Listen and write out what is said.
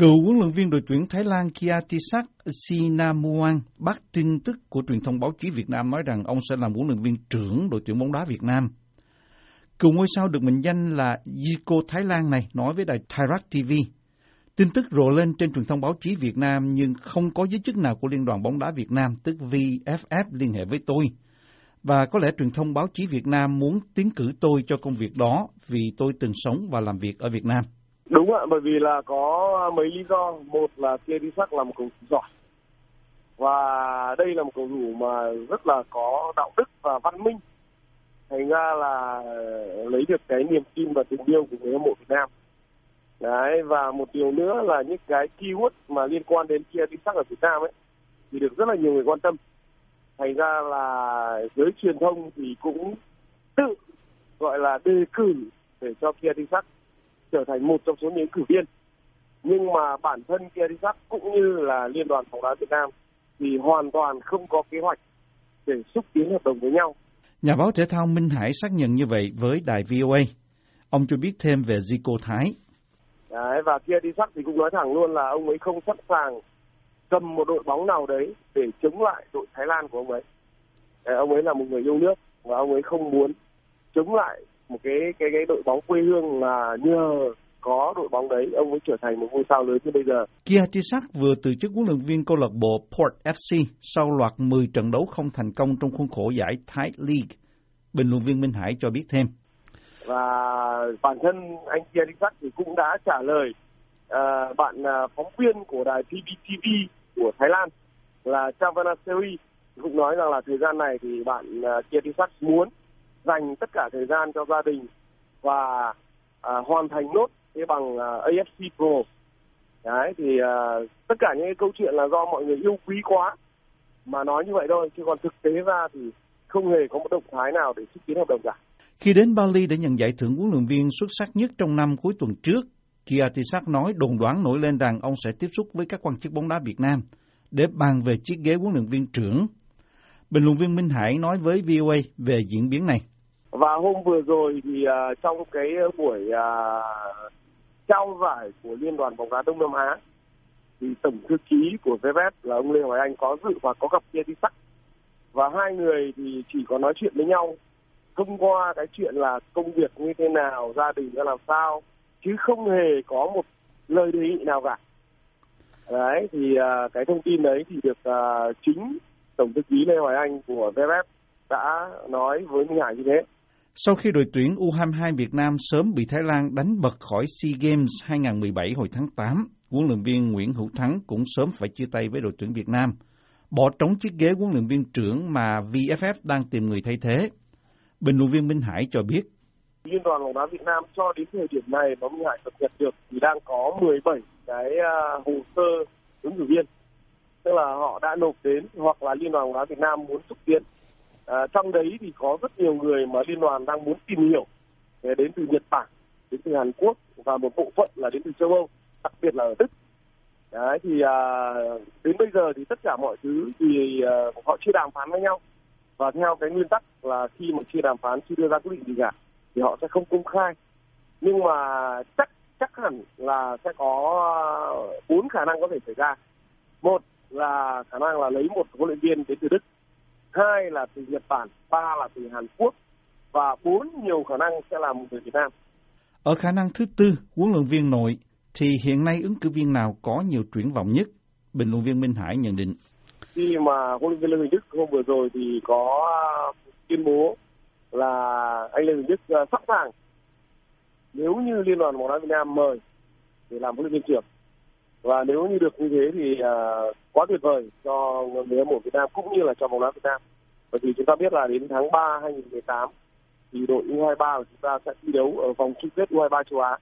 Cựu huấn luyện viên đội tuyển Thái Lan Kiatisak Sinamuan bắt tin tức của truyền thông báo chí Việt Nam nói rằng ông sẽ làm huấn luyện viên trưởng đội tuyển bóng đá Việt Nam. Cựu ngôi sao được mệnh danh là Zico Thái Lan này nói với đài Thairat TV. Tin tức rộ lên trên truyền thông báo chí Việt Nam nhưng không có giới chức nào của Liên đoàn bóng đá Việt Nam, tức VFF, liên hệ với tôi. Và có lẽ truyền thông báo chí Việt Nam muốn tiến cử tôi cho công việc đó vì tôi từng sống và làm việc ở Việt Nam. Đúng ạ, bởi vì là có mấy lý do. Một là kia đi sắc là một cầu thủ giỏi. Và đây là một cầu thủ mà rất là có đạo đức và văn minh. Thành ra là lấy được cái niềm tin và tình yêu của người hâm mộ Việt Nam. Đấy, và một điều nữa là những cái keyword mà liên quan đến kia đi sắc ở Việt Nam ấy thì được rất là nhiều người quan tâm. Thành ra là giới truyền thông thì cũng tự gọi là đề cử để cho kia đi sắc trở thành một trong số những cử viên nhưng mà bản thân sắc cũng như là liên đoàn bóng đá Việt Nam thì hoàn toàn không có kế hoạch để xúc tiến hợp đồng với nhau. Nhà báo thể thao Minh Hải xác nhận như vậy với đài VOA. Ông cho biết thêm về Zico Thái. Đấy, và kia đi sắc thì cũng nói thẳng luôn là ông ấy không sẵn sàng cầm một đội bóng nào đấy để chống lại đội Thái Lan của ông ấy. Đấy, ông ấy là một người yêu nước và ông ấy không muốn chống lại một cái cái cái đội bóng quê hương là nhờ có đội bóng đấy ông mới trở thành một ngôi sao lớn như bây giờ. Kia Tisak vừa từ chức huấn luyện viên câu lạc bộ Port FC sau loạt 10 trận đấu không thành công trong khuôn khổ giải Thai League. Bình luận viên Minh Hải cho biết thêm. Và bản thân anh Kia Tisak thì cũng đã trả lời uh, bạn uh, phóng viên của đài PBTV của Thái Lan là Chavana Seri cũng nói rằng là thời gian này thì bạn uh, Kia Tisak muốn dành tất cả thời gian cho gia đình và à, hoàn thành nốt cái bằng à, AFC Pro đấy thì à, tất cả những cái câu chuyện là do mọi người yêu quý quá mà nói như vậy thôi chứ còn thực tế ra thì không hề có một động thái nào để xúc tiến hợp đồng cả khi đến Bali để nhận giải thưởng huấn luyện viên xuất sắc nhất trong năm cuối tuần trước, Kiatisak nói đồn đoán nổi lên rằng ông sẽ tiếp xúc với các quan chức bóng đá Việt Nam để bàn về chiếc ghế huấn luyện viên trưởng. Bình luận viên Minh Hải nói với VOA về diễn biến này. Và hôm vừa rồi thì uh, trong cái buổi uh, trao giải của Liên đoàn bóng đá Đông Nam Á thì tổng thư ký của VFF là ông Lê Hoài Anh có dự và có gặp kia đi sắc và hai người thì chỉ có nói chuyện với nhau thông qua cái chuyện là công việc như thế nào gia đình ra làm sao chứ không hề có một lời đề nghị nào cả. Đấy thì uh, cái thông tin đấy thì được uh, chính tổng thư ký Lê Hoài Anh của VFF đã nói với Minh Hải như thế sau khi đội tuyển U22 Việt Nam sớm bị Thái Lan đánh bật khỏi SEA Games 2017 hồi tháng 8, huấn luyện viên Nguyễn Hữu Thắng cũng sớm phải chia tay với đội tuyển Việt Nam, bỏ trống chiếc ghế huấn luyện viên trưởng mà VFF đang tìm người thay thế. Bình luận viên Minh Hải cho biết. Liên đoàn bóng đá Việt Nam cho đến thời điểm này mà Minh Hải cập nhật được thì đang có 17 cái à, hồ sơ ứng cử viên. Tức là họ đã nộp đến hoặc là Liên đoàn bóng đá Việt Nam muốn xúc tiến à, trong đấy thì có rất nhiều người mà liên đoàn đang muốn tìm hiểu đến từ Nhật Bản đến từ Hàn Quốc và một bộ phận là đến từ châu Âu đặc biệt là ở Đức. Đấy thì à, đến bây giờ thì tất cả mọi thứ thì à, họ chưa đàm phán với nhau. Và theo cái nguyên tắc là khi mà chưa đàm phán chưa đưa ra quyết định gì cả thì họ sẽ không công khai. Nhưng mà chắc chắc hẳn là sẽ có bốn khả năng có thể xảy ra. Một là khả năng là lấy một huấn luyện viên đến từ Đức hai là từ Nhật Bản, ba là từ Hàn Quốc và bốn nhiều khả năng sẽ là một người Việt Nam. Ở khả năng thứ tư, huấn luyện viên nội thì hiện nay ứng cử viên nào có nhiều triển vọng nhất? Bình luận viên Minh Hải nhận định. Khi mà huấn luyện viên Lê Huỳnh Đức hôm vừa rồi thì có tuyên bố là anh Lê Huỳnh Đức ờ, sẵn sàng nếu như Liên đoàn bóng đá Việt Nam mời để làm huấn luyện viên trưởng và nếu như được như thế thì uh, quá tuyệt vời cho người hâm mộ Việt Nam cũng như là cho bóng đá Việt Nam. Bởi vì chúng ta biết là đến tháng 3 2018 thì đội U23 của chúng ta sẽ thi đấu ở vòng chung kết U23 châu Á.